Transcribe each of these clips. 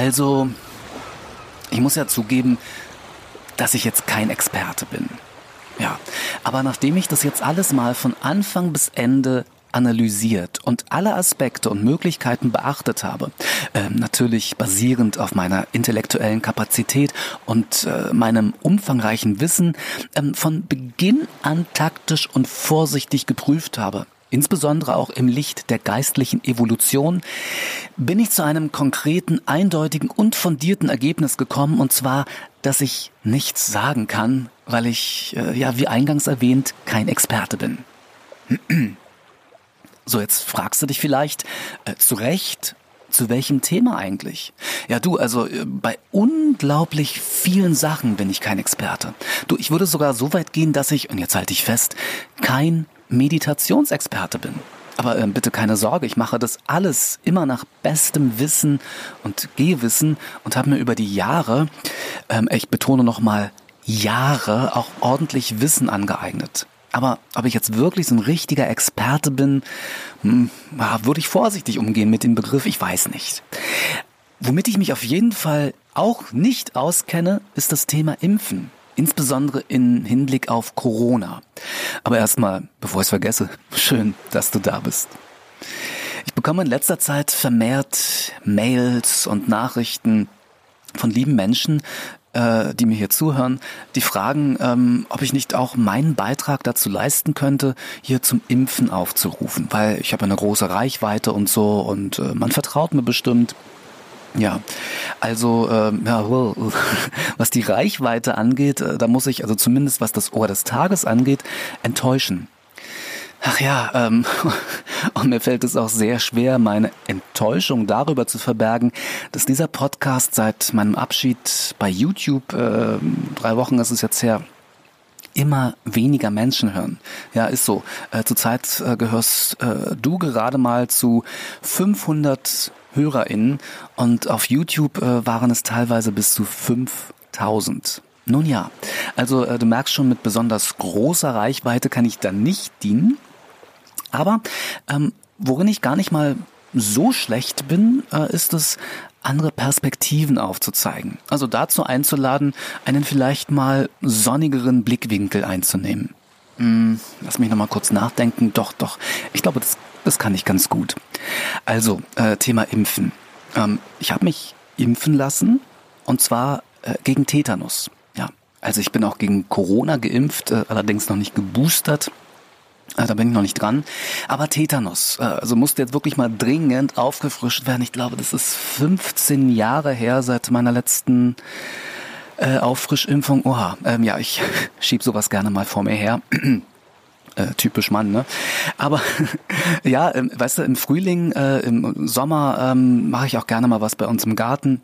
Also, ich muss ja zugeben, dass ich jetzt kein Experte bin. Ja, aber nachdem ich das jetzt alles mal von Anfang bis Ende analysiert und alle Aspekte und Möglichkeiten beachtet habe, äh, natürlich basierend auf meiner intellektuellen Kapazität und äh, meinem umfangreichen Wissen, äh, von Beginn an taktisch und vorsichtig geprüft habe, insbesondere auch im Licht der geistlichen Evolution, bin ich zu einem konkreten, eindeutigen und fundierten Ergebnis gekommen, und zwar, dass ich nichts sagen kann, weil ich, äh, ja, wie eingangs erwähnt, kein Experte bin. So, jetzt fragst du dich vielleicht, äh, zu Recht, zu welchem Thema eigentlich? Ja, du, also äh, bei unglaublich vielen Sachen bin ich kein Experte. Du, ich würde sogar so weit gehen, dass ich, und jetzt halte ich fest, kein Meditationsexperte bin. Aber äh, bitte keine Sorge, ich mache das alles immer nach bestem Wissen und Gehwissen und habe mir über die Jahre, ähm, ich betone nochmal Jahre, auch ordentlich Wissen angeeignet. Aber ob ich jetzt wirklich so ein richtiger Experte bin, hm, würde ich vorsichtig umgehen mit dem Begriff, ich weiß nicht. Womit ich mich auf jeden Fall auch nicht auskenne, ist das Thema Impfen. Insbesondere in Hinblick auf Corona. Aber erstmal, bevor ich es vergesse, schön, dass du da bist. Ich bekomme in letzter Zeit vermehrt Mails und Nachrichten von lieben Menschen, äh, die mir hier zuhören, die fragen, ähm, ob ich nicht auch meinen Beitrag dazu leisten könnte, hier zum Impfen aufzurufen, weil ich habe eine große Reichweite und so und äh, man vertraut mir bestimmt. Ja, also ähm, ja, was die Reichweite angeht, äh, da muss ich also zumindest was das Ohr des Tages angeht, enttäuschen. Ach ja, ähm, und mir fällt es auch sehr schwer, meine Enttäuschung darüber zu verbergen, dass dieser Podcast seit meinem Abschied bei YouTube, äh, drei Wochen ist es jetzt her, immer weniger Menschen hören. Ja, ist so. Äh, zurzeit äh, gehörst äh, du gerade mal zu 500 HörerInnen und auf YouTube äh, waren es teilweise bis zu 5000. Nun ja, also äh, du merkst schon, mit besonders großer Reichweite kann ich da nicht dienen. Aber ähm, worin ich gar nicht mal so schlecht bin, äh, ist es, andere Perspektiven aufzuzeigen. Also dazu einzuladen, einen vielleicht mal sonnigeren Blickwinkel einzunehmen. Hm, lass mich nochmal kurz nachdenken. Doch, doch. Ich glaube, das, das kann ich ganz gut. Also, äh, Thema Impfen. Ähm, ich habe mich impfen lassen und zwar äh, gegen Tetanus. Ja, also ich bin auch gegen Corona geimpft, äh, allerdings noch nicht geboostert. Äh, da bin ich noch nicht dran. Aber Tetanus, äh, also musste jetzt wirklich mal dringend aufgefrischt werden. Ich glaube, das ist 15 Jahre her seit meiner letzten äh, Auffrischimpfung. Oha, ähm, ja, ich schieb sowas gerne mal vor mir her. Äh, typisch Mann, ne? Aber ja, ähm, weißt du, im Frühling, äh, im Sommer ähm, mache ich auch gerne mal was bei uns im Garten.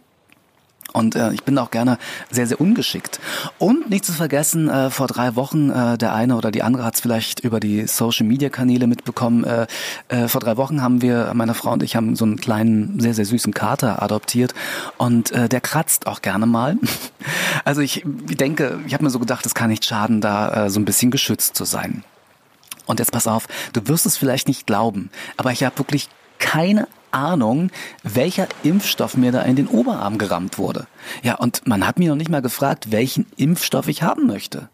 Und äh, ich bin auch gerne sehr, sehr ungeschickt. Und nicht zu vergessen, äh, vor drei Wochen, äh, der eine oder die andere hat es vielleicht über die Social-Media-Kanäle mitbekommen, äh, äh, vor drei Wochen haben wir, meine Frau und ich haben so einen kleinen, sehr, sehr süßen Kater adoptiert. Und äh, der kratzt auch gerne mal. Also ich denke, ich habe mir so gedacht, es kann nicht schaden, da äh, so ein bisschen geschützt zu sein. Und jetzt pass auf, du wirst es vielleicht nicht glauben, aber ich habe wirklich keine Ahnung, welcher Impfstoff mir da in den Oberarm gerammt wurde. Ja, und man hat mir noch nicht mal gefragt, welchen Impfstoff ich haben möchte.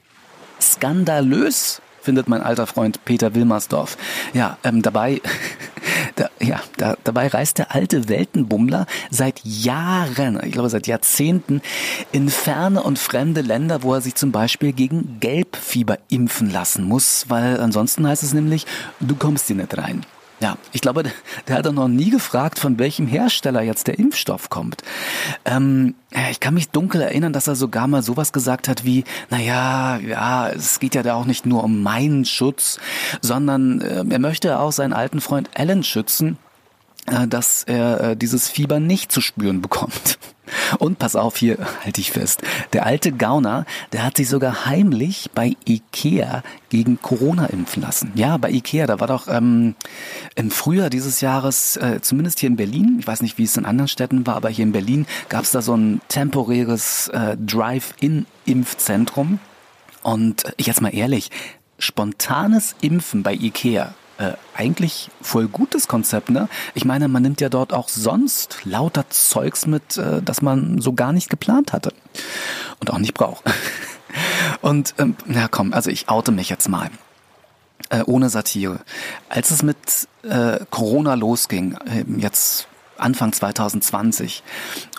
Skandalös, findet mein alter Freund Peter Wilmersdorf. Ja, ähm, dabei, da, ja, da, dabei reist der alte Weltenbummler seit Jahren, ich glaube seit Jahrzehnten, in ferne und fremde Länder, wo er sich zum Beispiel gegen Gelbfieber impfen lassen muss, weil ansonsten heißt es nämlich, du kommst hier nicht rein. Ja, ich glaube, der hat doch noch nie gefragt, von welchem Hersteller jetzt der Impfstoff kommt. Ähm, ich kann mich dunkel erinnern, dass er sogar mal sowas gesagt hat wie, naja, ja, es geht ja da auch nicht nur um meinen Schutz, sondern äh, er möchte auch seinen alten Freund Alan schützen äh, dass er äh, dieses Fieber nicht zu spüren bekommt. Und pass auf, hier halte ich fest. Der alte Gauner, der hat sich sogar heimlich bei Ikea gegen Corona impfen lassen. Ja, bei Ikea, da war doch ähm, im Frühjahr dieses Jahres, äh, zumindest hier in Berlin, ich weiß nicht, wie es in anderen Städten war, aber hier in Berlin gab es da so ein temporäres äh, Drive-In-Impfzentrum. Und ich jetzt mal ehrlich, spontanes Impfen bei Ikea Äh, eigentlich voll gutes Konzept, ne? Ich meine, man nimmt ja dort auch sonst lauter Zeugs mit, äh, das man so gar nicht geplant hatte und auch nicht braucht. Und ähm, na komm, also ich oute mich jetzt mal. Äh, ohne Satire. Als es mit äh, Corona losging, äh, jetzt Anfang 2020.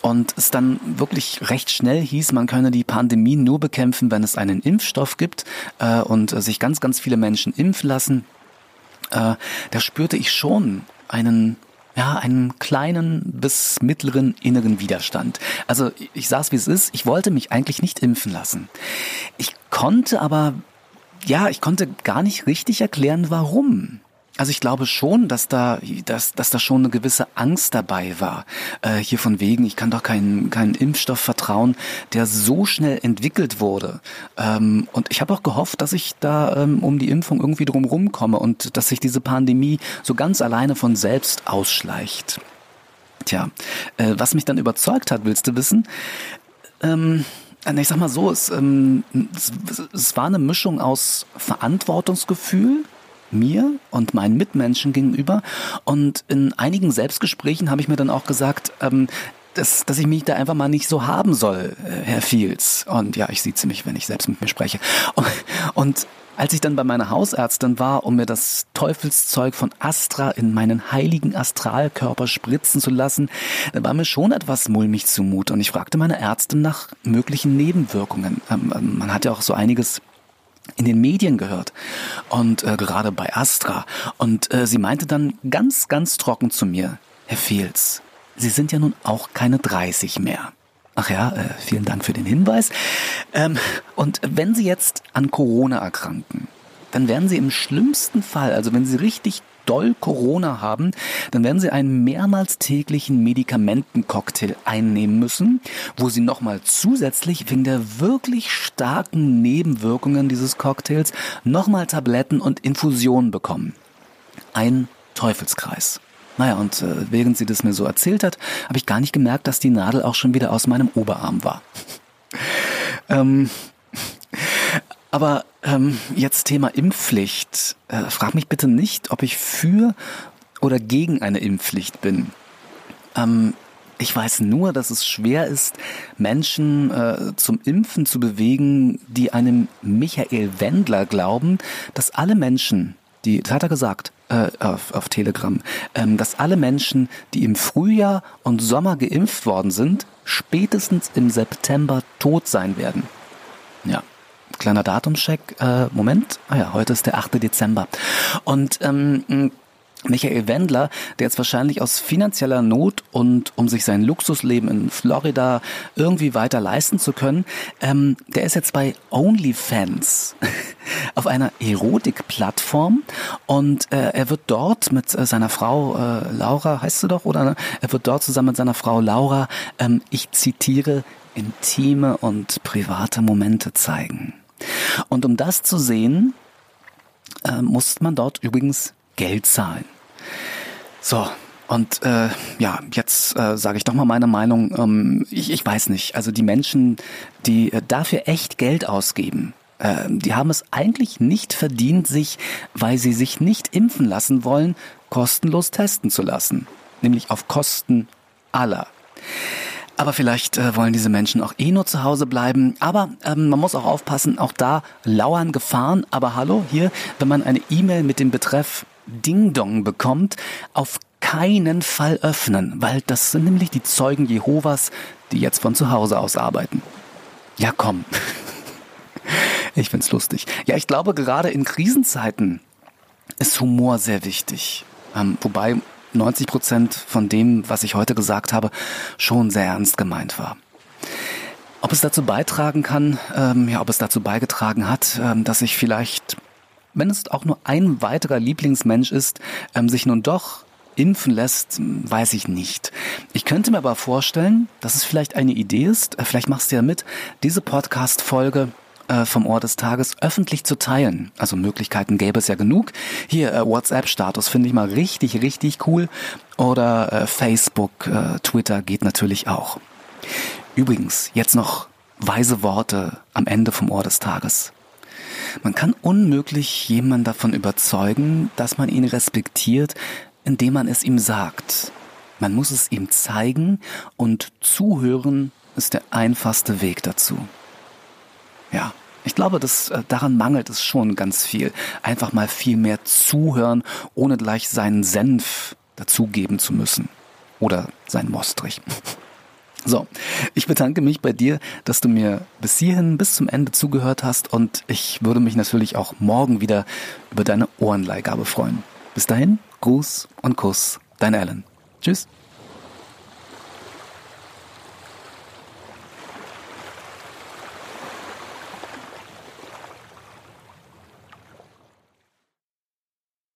Und es dann wirklich recht schnell hieß, man könne die Pandemie nur bekämpfen, wenn es einen Impfstoff gibt äh, und sich ganz, ganz viele Menschen impfen lassen. Äh, da spürte ich schon einen ja, einen kleinen bis mittleren inneren Widerstand. Also ich saß wie es ist, ich wollte mich eigentlich nicht impfen lassen. Ich konnte aber, ja, ich konnte gar nicht richtig erklären, warum. Also ich glaube schon, dass da, dass, dass da schon eine gewisse Angst dabei war. Äh, hier von wegen, ich kann doch keinen keinen Impfstoff vertrauen, der so schnell entwickelt wurde. Ähm, und ich habe auch gehofft, dass ich da ähm, um die Impfung irgendwie drum rumkomme und dass sich diese Pandemie so ganz alleine von selbst ausschleicht. Tja, äh, was mich dann überzeugt hat, willst du wissen? Ähm, ich sag mal so, es, ähm, es, es war eine Mischung aus Verantwortungsgefühl, mir und meinen Mitmenschen gegenüber. Und in einigen Selbstgesprächen habe ich mir dann auch gesagt, ähm, dass, dass ich mich da einfach mal nicht so haben soll, äh, Herr Fields. Und ja, ich sieze mich, wenn ich selbst mit mir spreche. Und, als ich dann bei meiner Hausärztin war, um mir das Teufelszeug von Astra in meinen heiligen Astralkörper spritzen zu lassen, da war mir schon etwas mulmig zumut. Und ich fragte meine Ärztin nach möglichen Nebenwirkungen. Ähm, ähm man hat ja auch so einiges in den Medien gehört und äh, gerade bei Astra. Und äh, sie meinte dann ganz, ganz trocken zu mir, Herr Fields, Sie sind ja nun auch keine 30 mehr. Ach ja, äh, vielen Dank für den Hinweis. Ähm, und wenn Sie jetzt an Corona erkranken, dann werden Sie im schlimmsten Fall, also wenn Sie richtig doll Corona haben, dann werden sie einen mehrmals täglichen Medikamentencocktail einnehmen müssen, wo sie nochmal zusätzlich wegen der wirklich starken Nebenwirkungen dieses Cocktails nochmal Tabletten und Infusionen bekommen. Ein Teufelskreis. Naja, und äh, während sie das mir so erzählt hat, habe ich gar nicht gemerkt, dass die Nadel auch schon wieder aus meinem Oberarm war. ähm, aber ähm, jetzt Thema Impfpflicht. Äh, frag mich bitte nicht, ob ich für oder gegen eine Impfpflicht bin. Ähm, ich weiß nur, dass es schwer ist, Menschen äh, zum Impfen zu bewegen, die einem Michael Wendler glauben, dass alle Menschen, die, das hat er gesagt äh, auf, auf Telegram, ähm, dass alle Menschen, die im Frühjahr und Sommer geimpft worden sind, spätestens im September tot sein werden. Ja, kleiner Datumscheck. Äh, Moment, ah ja, heute ist der 8. Dezember. Und ähm, Michael Wendler, der jetzt wahrscheinlich aus finanzieller Not und um sich sein Luxusleben in Florida irgendwie weiter leisten zu können, ähm, der ist jetzt bei OnlyFans auf einer Erotik-Plattform und äh, er wird dort mit äh, seiner Frau äh, Laura, heißt sie doch, oder? Ne? Er wird dort zusammen mit seiner Frau Laura, ähm, ich zitiere, intime und private Momente zeigen. Und um das zu sehen, äh, muss man dort übrigens Geld zahlen. So, und äh, ja, jetzt äh, sage ich doch mal meine Meinung. Ähm, ich, ich weiß nicht. Also die Menschen, die äh, dafür echt Geld ausgeben, äh, die haben es eigentlich nicht verdient, sich, weil sie sich nicht impfen lassen wollen, kostenlos testen zu lassen. Nämlich auf Kosten aller. Aber vielleicht äh, wollen diese Menschen auch eh nur zu Hause bleiben. Aber ähm, man muss auch aufpassen, auch da lauern Gefahren. Aber hallo, hier, wenn man eine E-Mail mit dem Betreff Ding Dong bekommt, auf keinen Fall öffnen, weil das sind nämlich die Zeugen Jehovas, die jetzt von zu Hause aus arbeiten. Ja, komm. Ich find's lustig. Ja, ich glaube, gerade in Krisenzeiten ist Humor sehr wichtig. Ähm, wobei 90 Prozent von dem, was ich heute gesagt habe, schon sehr ernst gemeint war. Ob es dazu beitragen kann, ähm, ja, ob es dazu beigetragen hat, ähm, dass ich vielleicht, wenn es auch nur ein weiterer Lieblingsmensch ist, ähm, sich nun doch impfen lässt, weiß ich nicht. Ich könnte mir aber vorstellen, dass es vielleicht eine Idee ist, äh, vielleicht machst du ja mit, diese Podcast-Folge äh, vom Ort des Tages öffentlich zu teilen. Also Möglichkeiten gäbe es ja genug. Hier äh, WhatsApp-Status finde ich mal richtig, richtig cool. Oder äh, Facebook, äh, Twitter geht natürlich auch. Übrigens, jetzt noch weise Worte am Ende vom Ort des Tages. Man kann unmöglich jemanden davon überzeugen, dass man ihn respektiert, indem man es ihm sagt. Man muss es ihm zeigen und zuhören ist der einfachste Weg dazu. Ja, ich glaube, dass äh, daran mangelt es schon ganz viel. Einfach mal viel mehr zuhören, ohne gleich seinen Senf dazugeben zu müssen. Oder seinen Mostrich. So, ich bedanke mich bei dir, dass du mir bis hierhin, bis zum Ende zugehört hast und ich würde mich natürlich auch morgen wieder über deine Ohrenleihgabe freuen. Bis dahin, Gruß und Kuss, dein Alan. Tschüss.